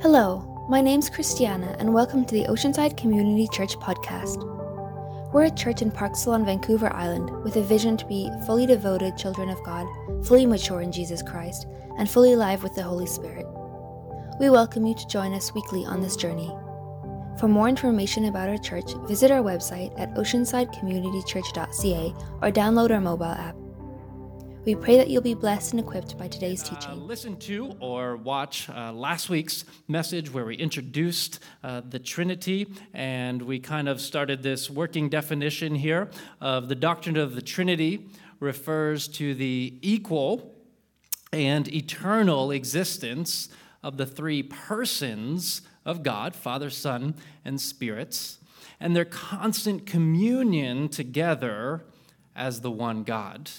Hello, my name's Christiana, and welcome to the Oceanside Community Church podcast. We're a church in Parksville on Vancouver Island with a vision to be fully devoted children of God, fully mature in Jesus Christ, and fully alive with the Holy Spirit. We welcome you to join us weekly on this journey. For more information about our church, visit our website at oceansidecommunitychurch.ca or download our mobile app. We pray that you'll be blessed and equipped by today's Uh, teaching. listen to or watch uh, last week's message where we introduced uh, the Trinity and we kind of started this working definition here of the doctrine of the Trinity refers to the equal and eternal existence of the three persons of God, Father, Son, and Spirits, and their constant communion together as the one God.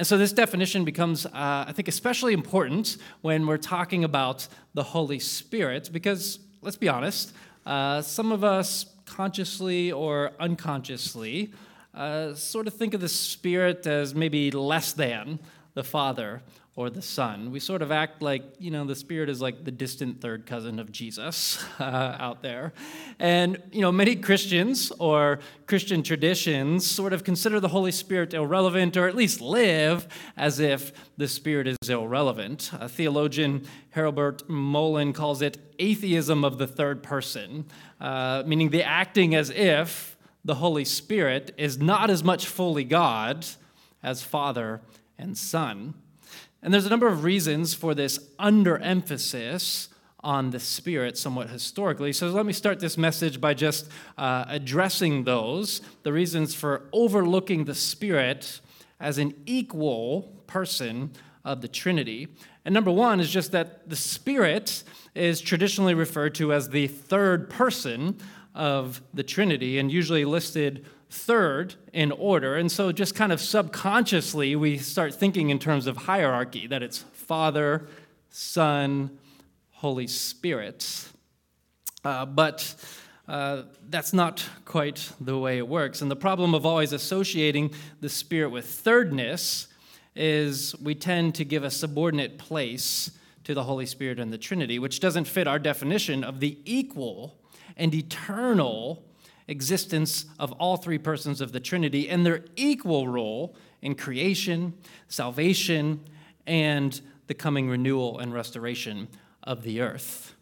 And so this definition becomes, uh, I think, especially important when we're talking about the Holy Spirit, because let's be honest, uh, some of us consciously or unconsciously uh, sort of think of the Spirit as maybe less than the Father or the Son. We sort of act like, you know, the Spirit is like the distant third cousin of Jesus uh, out there. And, you know, many Christians or Christian traditions sort of consider the Holy Spirit irrelevant or at least live as if the Spirit is irrelevant. A theologian, Herbert Mühlen, calls it atheism of the third person, uh, meaning the acting as if the Holy Spirit is not as much fully God as Father and Son. And there's a number of reasons for this underemphasis on the Spirit somewhat historically. So let me start this message by just uh, addressing those, the reasons for overlooking the Spirit as an equal person of the Trinity. And number one is just that the Spirit is traditionally referred to as the third person of the Trinity and usually listed third in order. And so, just kind of subconsciously, we start thinking in terms of hierarchy that it's Father, Son, Holy Spirit. Uh, but uh, that's not quite the way it works. And the problem of always associating the Spirit with thirdness is we tend to give a subordinate place to the Holy Spirit and the Trinity, which doesn't fit our definition of the equal and eternal existence of all three persons of the Trinity and their equal role in creation, salvation, and the coming renewal and restoration of the earth.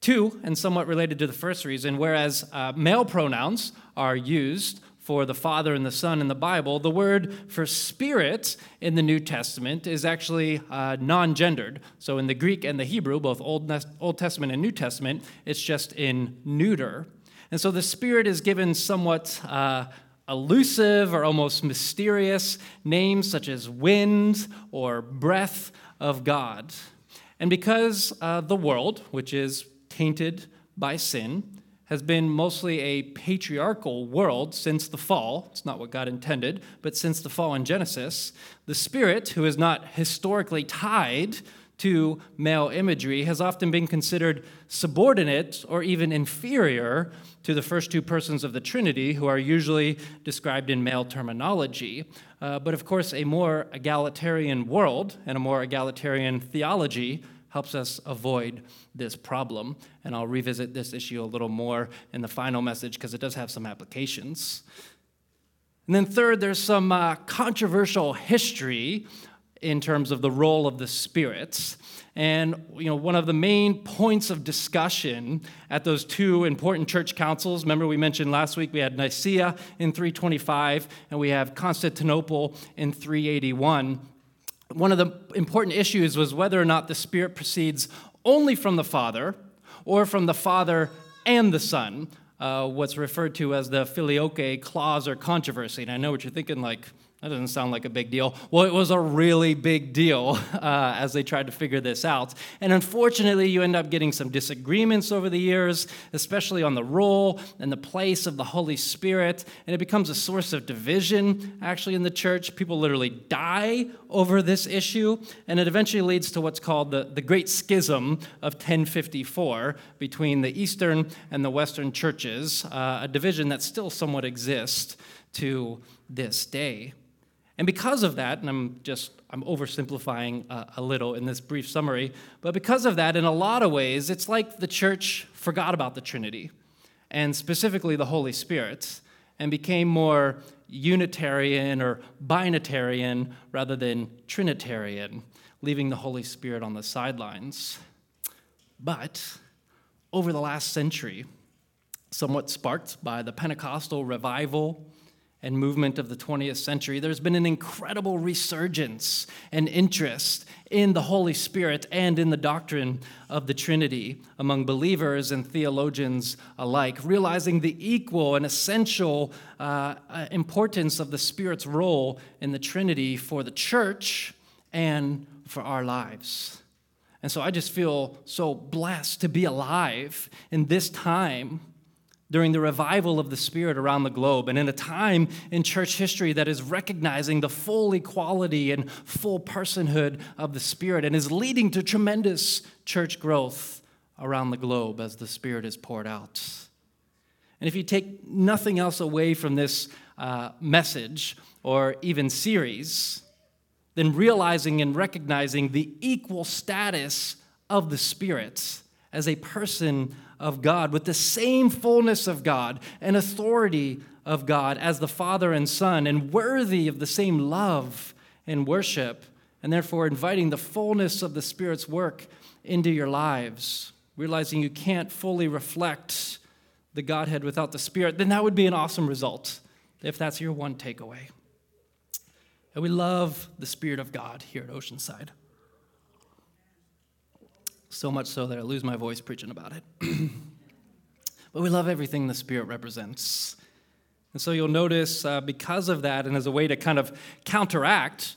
Two, and somewhat related to the first reason, whereas uh, male pronouns are used for the Father and the Son in the Bible, the word for spirit in the New Testament is actually uh, non gendered. So in the Greek and the Hebrew, both Old, Old Testament and New Testament, it's just in neuter. And so the Spirit is given somewhat uh, elusive or almost mysterious names such as wind or breath of God. And because uh, the world, which is tainted by sin, has been mostly a patriarchal world since the fall. It's not what God intended, but since the fall in Genesis, the Spirit, who is not historically tied to male imagery, has often been considered subordinate or even inferior to the first two persons of the Trinity, who are usually described in male terminology. Uh, but of course, a more egalitarian world and a more egalitarian theology helps us avoid this problem. And I'll revisit this issue a little more in the final message because it does have some applications. And then, third, there's some uh, controversial history in terms of the role of the spirits. And you know, one of the main points of discussion at those two important church councils, remember we mentioned last week we had Nicaea in 325 and we have Constantinople in 381 one of the important issues was whether or not the Spirit proceeds only from the Father or from the Father and the Son, uh, what's referred to as the filioque clause or controversy. And I know what you're thinking, like, that doesn't sound like a big deal. Well, it was a really big deal uh, as they tried to figure this out. And unfortunately, you end up getting some disagreements over the years, especially on the role and the place of the Holy Spirit. And it becomes a source of division, actually, in the church. People literally die over this issue. And it eventually leads to what's called the, the Great Schism of 1054 between the Eastern and the Western churches, uh, a division that still somewhat exists to this day. And because of that, and I'm just I'm oversimplifying uh, a little in this brief summary, but because of that, in a lot of ways, it's like the church forgot about the Trinity, and specifically the Holy Spirit, and became more Unitarian or Binitarian rather than Trinitarian, leaving the Holy Spirit on the sidelines. But over the last century, somewhat sparked by the Pentecostal revival and movement of the 20th century, there's been an incredible resurgence and interest in the Holy Spirit and in the doctrine of the Trinity among believers and theologians alike, realizing the equal and essential uh, uh importance of the Spirit's role in the Trinity for the church and for our lives. And so I just feel so blessed to be alive in this time during the revival of the Spirit around the globe, and in a time in church history that is recognizing the full equality and full personhood of the Spirit and is leading to tremendous church growth around the globe as the Spirit is poured out. And if you take nothing else away from this uh, message or even series, then realizing and recognizing the equal status of the Spirit as a person of God with the same fullness of God and authority of God as the Father and Son, and worthy of the same love and worship, and therefore inviting the fullness of the Spirit's work into your lives, realizing you can't fully reflect the Godhead without the Spirit, then that would be an awesome result if that's your one takeaway. And we love the Spirit of God here at Oceanside so much so that I lose my voice preaching about it. but we love everything the Spirit represents. And so you'll notice, uh, because of that, and as a way to kind of counteract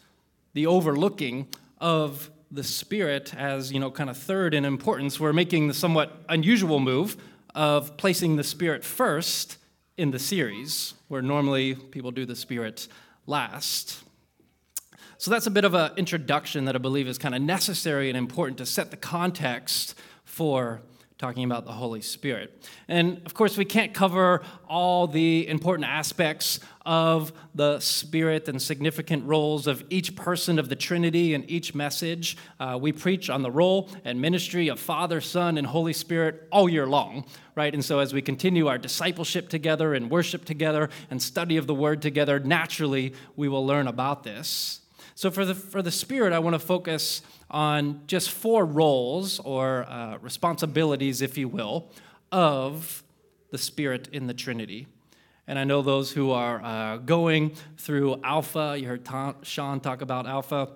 the overlooking of the Spirit as, you know, kind of third in importance, we're making the somewhat unusual move of placing the Spirit first in the series, where normally people do the Spirit last. So that's a bit of an introduction that I believe is kind of necessary and important to set the context for talking about the Holy Spirit. And of course, we can't cover all the important aspects of the Spirit and significant roles of each person of the Trinity in each message. Uh, we preach on the role and ministry of Father, Son, and Holy Spirit all year long, right? And so as we continue our discipleship together and worship together and study of the Word together, naturally we will learn about this. So, for the, for the Spirit, I want to focus on just four roles or uh, responsibilities, if you will, of the Spirit in the Trinity. And I know those who are uh, going through Alpha, you heard Sean talk about Alpha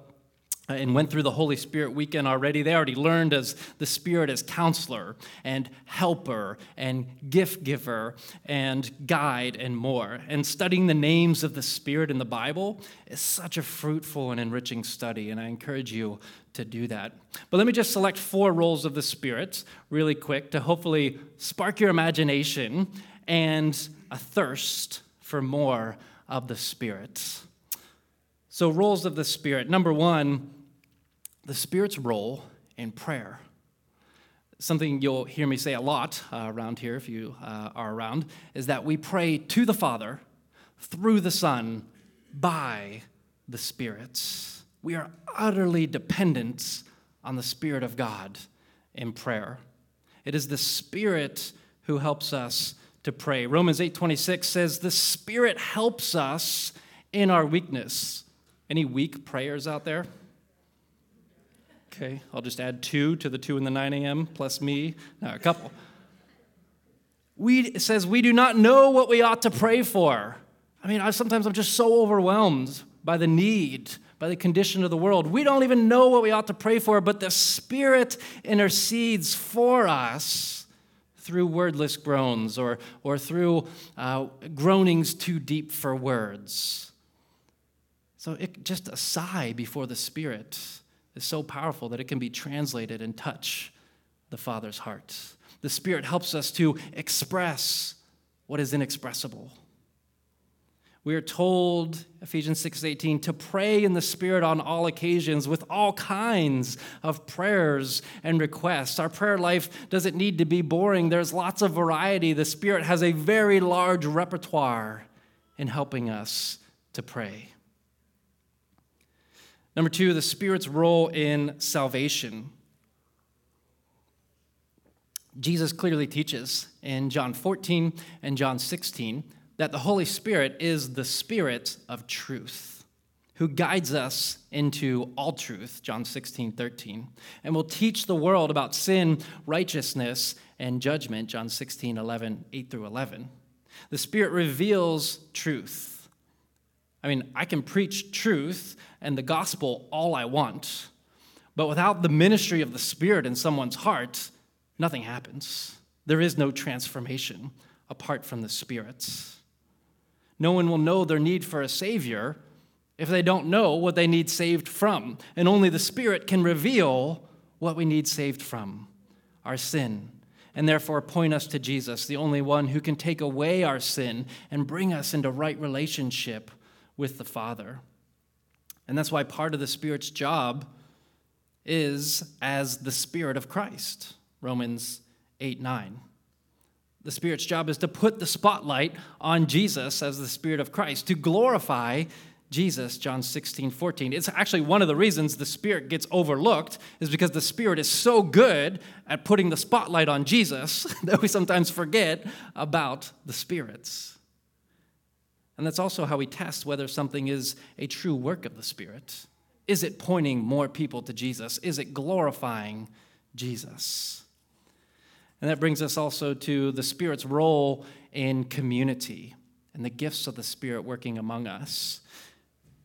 Uh, and went through the Holy Spirit weekend already. They already learned as the Spirit as counselor and helper and gift giver and guide and more. And studying the names of the Spirit in the Bible is such a fruitful and enriching study, and I encourage you to do that. But let me just select four roles of the Spirit really quick to hopefully spark your imagination and a thirst for more of the Spirit. So, roles of the Spirit. Number one, the Spirit's role in prayer. Something you'll hear me say a lot uh, around here if you uh, are around is that we pray to the Father through the Son by the Spirit. We are utterly dependent on the Spirit of God in prayer. It is the Spirit who helps us to pray. Romans 8:26 says the Spirit helps us in our weakness. Any weak prayers out there? Okay, I'll just add two to the two in the 9 a.m. plus me. No, a couple. We, says we do not know what we ought to pray for. I mean, I, sometimes I'm just so overwhelmed by the need, by the condition of the world. We don't even know what we ought to pray for, but the Spirit intercedes for us through wordless groans or, or through uh, groanings too deep for words. So, it, just a sigh before the Spirit is so powerful that it can be translated and touch the Father's heart. The Spirit helps us to express what is inexpressible. We are told, Ephesians 6:18, to pray in the Spirit on all occasions with all kinds of prayers and requests. Our prayer life doesn't need to be boring. There's lots of variety. The Spirit has a very large repertoire in helping us to pray. Number two, the Spirit's role in salvation. Jesus clearly teaches in John 14 and John 16 that the Holy Spirit is the Spirit of truth who guides us into all truth, John 16, 13, and will teach the world about sin, righteousness, and judgment, John 16, 11, 8 through 11. The Spirit reveals truth. I mean, I can preach truth and the gospel all I want, but without the ministry of the Spirit in someone's heart, nothing happens. There is no transformation apart from the Spirit. No one will know their need for a Savior if they don't know what they need saved from. And only the Spirit can reveal what we need saved from our sin, and therefore point us to Jesus, the only one who can take away our sin and bring us into right relationship with the Father. And that's why part of the Spirit's job is as the Spirit of Christ. Romans 8 9. The Spirit's job is to put the spotlight on Jesus as the Spirit of Christ, to glorify Jesus, John 16, 14. It's actually one of the reasons the Spirit gets overlooked, is because the Spirit is so good at putting the spotlight on Jesus that we sometimes forget about the spirits. And that's also how we test whether something is a true work of the Spirit. Is it pointing more people to Jesus? Is it glorifying Jesus? And that brings us also to the Spirit's role in community and the gifts of the Spirit working among us.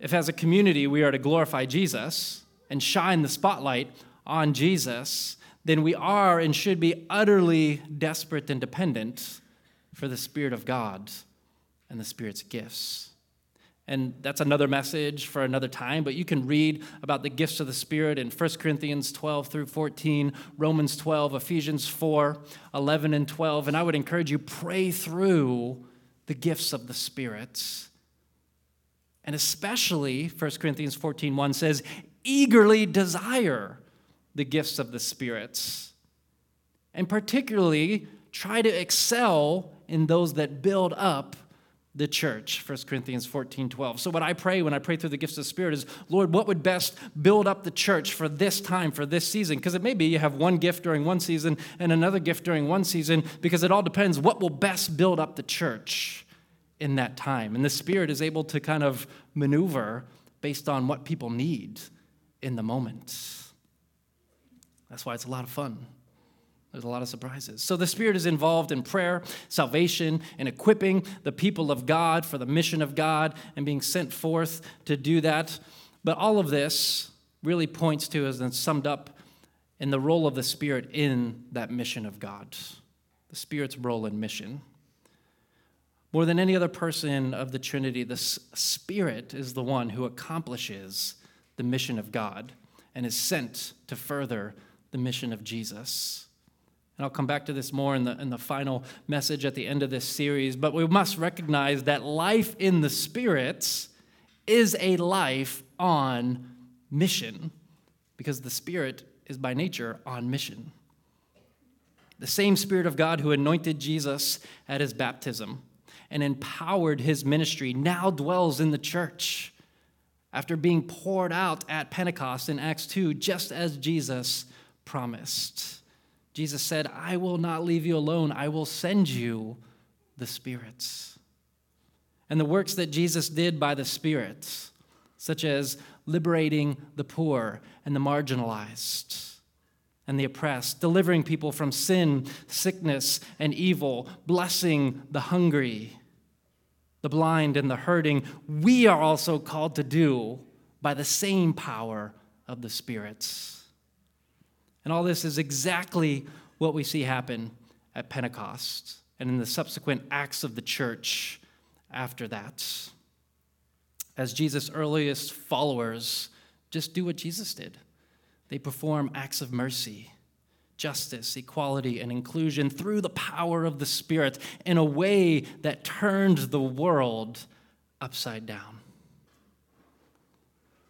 If, as a community, we are to glorify Jesus and shine the spotlight on Jesus, then we are and should be utterly desperate and dependent for the Spirit of God and the Spirit's gifts. And that's another message for another time, but you can read about the gifts of the Spirit in 1 Corinthians 12 through 14, Romans 12, Ephesians 4, 11 and 12. And I would encourage you, pray through the gifts of the Spirit. And especially, 1 Corinthians 14, 1 says, eagerly desire the gifts of the Spirit. And particularly, try to excel in those that build up the church 1 corinthians 14 12 so what i pray when i pray through the gifts of the spirit is lord what would best build up the church for this time for this season? Because it may be you have one gift during one season and another gift during one season because it all depends what will best build up the church in that time. And the spirit is able to kind of maneuver based on what people need in the moment. That's why it's a lot of fun there's a lot of surprises. So the Spirit is involved in prayer, salvation, and equipping the people of God for the mission of God and being sent forth to do that. But all of this really points to, as it's summed up, in the role of the Spirit in that mission of God. The Spirit's role in mission. More than any other person of the Trinity, the Spirit is the one who accomplishes the mission of God and is sent to further the mission of Jesus. And I'll come back to this more in the, in the final message at the end of this series. But we must recognize that life in the spirits is a life on mission because the Spirit is by nature on mission. The same Spirit of God who anointed Jesus at his baptism and empowered his ministry now dwells in the church after being poured out at Pentecost in Acts 2, just as Jesus promised. Jesus said, I will not leave you alone, I will send you the spirits. And the works that Jesus did by the spirits, such as liberating the poor and the marginalized and the oppressed, delivering people from sin, sickness, and evil, blessing the hungry, the blind, and the hurting, we are also called to do by the same power of the spirits. And all this is exactly what we see happen at Pentecost and in the subsequent acts of the church after that. As Jesus' earliest followers just do what Jesus did they perform acts of mercy, justice, equality, and inclusion through the power of the Spirit in a way that turned the world upside down.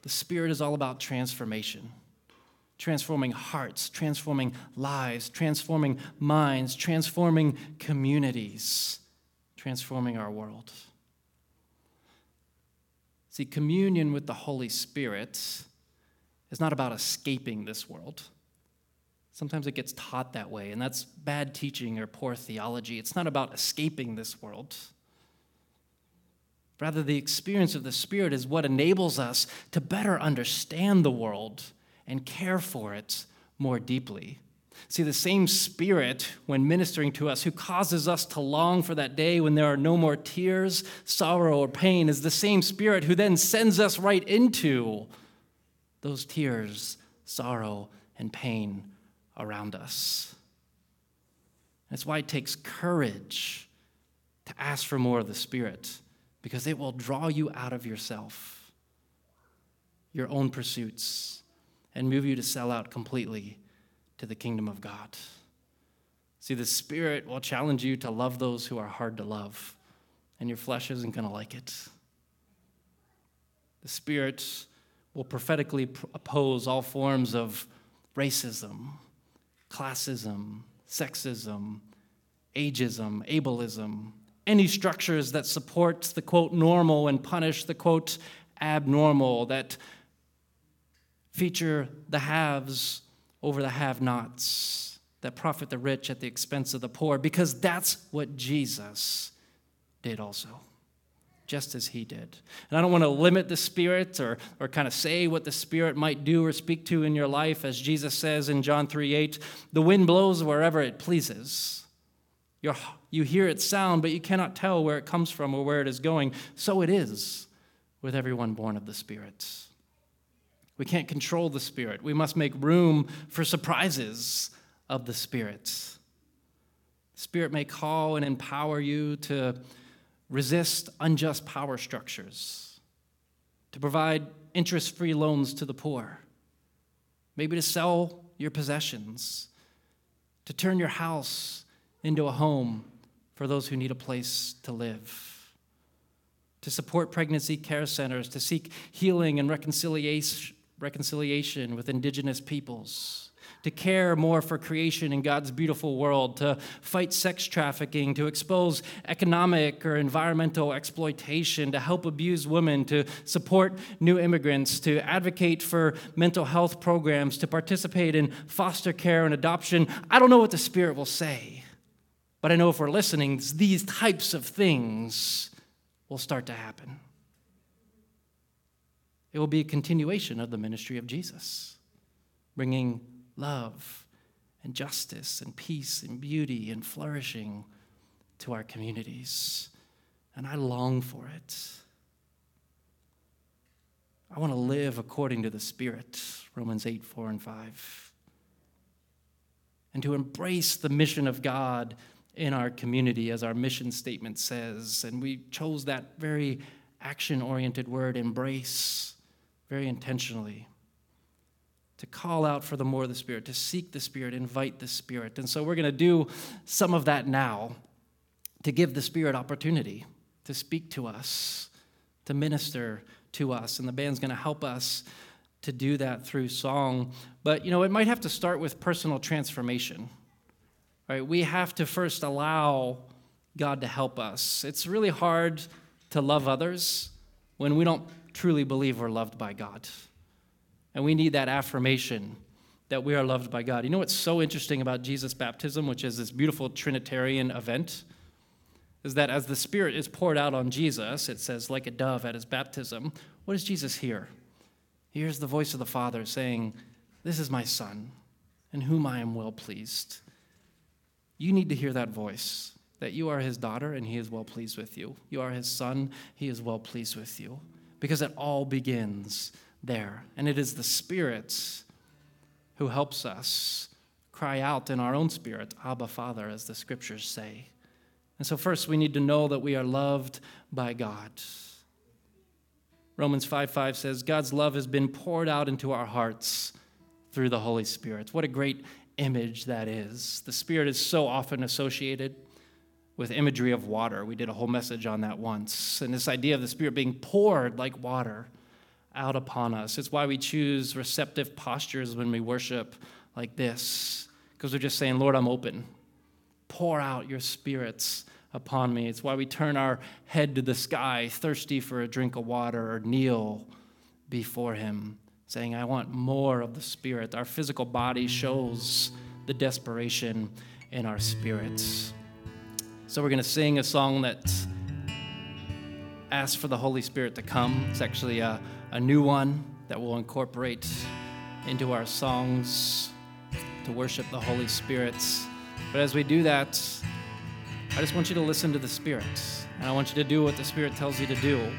The Spirit is all about transformation transforming hearts, transforming lives, transforming minds, transforming communities, transforming our world. See, communion with the Holy Spirit is not about escaping this world. Sometimes it gets taught that way, and that's bad teaching or poor theology. It's not about escaping this world. Rather, the experience of the Spirit is what enables us to better understand the world and care for it more deeply. See, the same Spirit, when ministering to us, who causes us to long for that day when there are no more tears, sorrow, or pain, is the same Spirit who then sends us right into those tears, sorrow, and pain around us. That's why it takes courage to ask for more of the Spirit, because it will draw you out of yourself, your own pursuits, and move you to sell out completely to the kingdom of God. See, the Spirit will challenge you to love those who are hard to love, and your flesh isn't going to like it. The Spirit will prophetically oppose all forms of racism, classism, sexism, ageism, ableism, any structures that support the quote normal and punish the quote abnormal, that feature the haves over the have nots, that profit the rich at the expense of the poor, because that's what Jesus did also just as he did. And I don't want to limit the Spirit or, or kind of say what the Spirit might do or speak to in your life. As Jesus says in John 3 8, the wind blows wherever it pleases. You're, you hear its sound, but you cannot tell where it comes from or where it is going. So it is with everyone born of the Spirit. We can't control the Spirit. We must make room for surprises of the Spirit. The Spirit may call and empower you to resist unjust power structures, to provide interest free loans to the poor, maybe to sell your possessions, to turn your house into a home for those who need a place to live, to support pregnancy care centers, to seek healing and reconciliation, reconciliation with indigenous peoples to care more for creation in God's beautiful world, to fight sex trafficking, to expose economic or environmental exploitation, to help abused women, to support new immigrants, to advocate for mental health programs, to participate in foster care and adoption. I don't know what the Spirit will say, but I know if we're listening, these types of things will start to happen. It will be a continuation of the ministry of Jesus, bringing love and justice and peace and beauty and flourishing to our communities. And I long for it. I want to live according to the Spirit, Romans 8, 4 and 5. And to embrace the mission of God in our community, as our mission statement says. And we chose that very action oriented word, embrace, very intentionally to call out for the more of the Spirit, to seek the Spirit, invite the Spirit. And so we're going to do some of that now to give the Spirit opportunity to speak to us, to minister to us. And the band's going to help us to do that through song. But, you know, it might have to start with personal transformation. Right? We have to first allow God to help us. It's really hard to love others when we don't truly believe we're loved by God. And we need that affirmation that we are loved by God. You know what's so interesting about Jesus' baptism, which is this beautiful Trinitarian event? Is that as the Spirit is poured out on Jesus, it says, like a dove at his baptism, what does Jesus hear? He hears the voice of the Father saying, This is my Son, in whom I am well pleased. You need to hear that voice that you are his daughter and he is well pleased with you. You are his son, he is well pleased with you. Because it all begins there. And it is the Spirit who helps us cry out in our own spirit, Abba, Father, as the scriptures say. And so, first, we need to know that we are loved by God. Romans 5 5 says, God's love has been poured out into our hearts through the Holy Spirit. What a great image that is. The Spirit is so often associated with imagery of water. We did a whole message on that once. And this idea of the Spirit being poured like water out upon us. It's why we choose receptive postures when we worship like this, because we're just saying, Lord, I'm open. Pour out your spirits upon me. It's why we turn our head to the sky, thirsty for a drink of water, or kneel before Him, saying, I want more of the Spirit. Our physical body shows the desperation in our spirits. So we're going to sing a song that asks for the Holy Spirit to come. It's actually a, a new one that we'll incorporate into our songs to worship the Holy Spirit. But as we do that, I just want you to listen to the Spirit. And I want you to do what the Spirit tells you to do.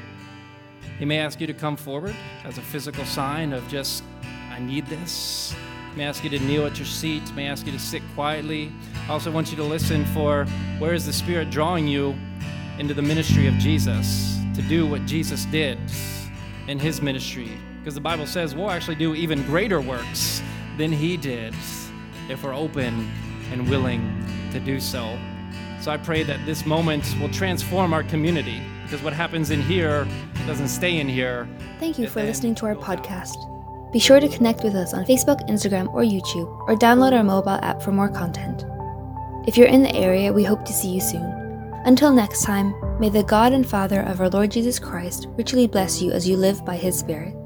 He may ask you to come forward as a physical sign of just, I need this. May ask you to kneel at your seat, may I ask you to sit quietly. I also want you to listen for where is the Spirit drawing you into the ministry of Jesus to do what Jesus did in his ministry. Because the Bible says we'll actually do even greater works than he did if we're open and willing to do so. So I pray that this moment will transform our community because what happens in here doesn't stay in here. Thank you for listening to our podcast. Be sure to connect with us on Facebook, Instagram, or YouTube, or download our mobile app for more content. If you're in the area, we hope to see you soon. Until next time, may the God and Father of our Lord Jesus Christ richly bless you as you live by his Spirit.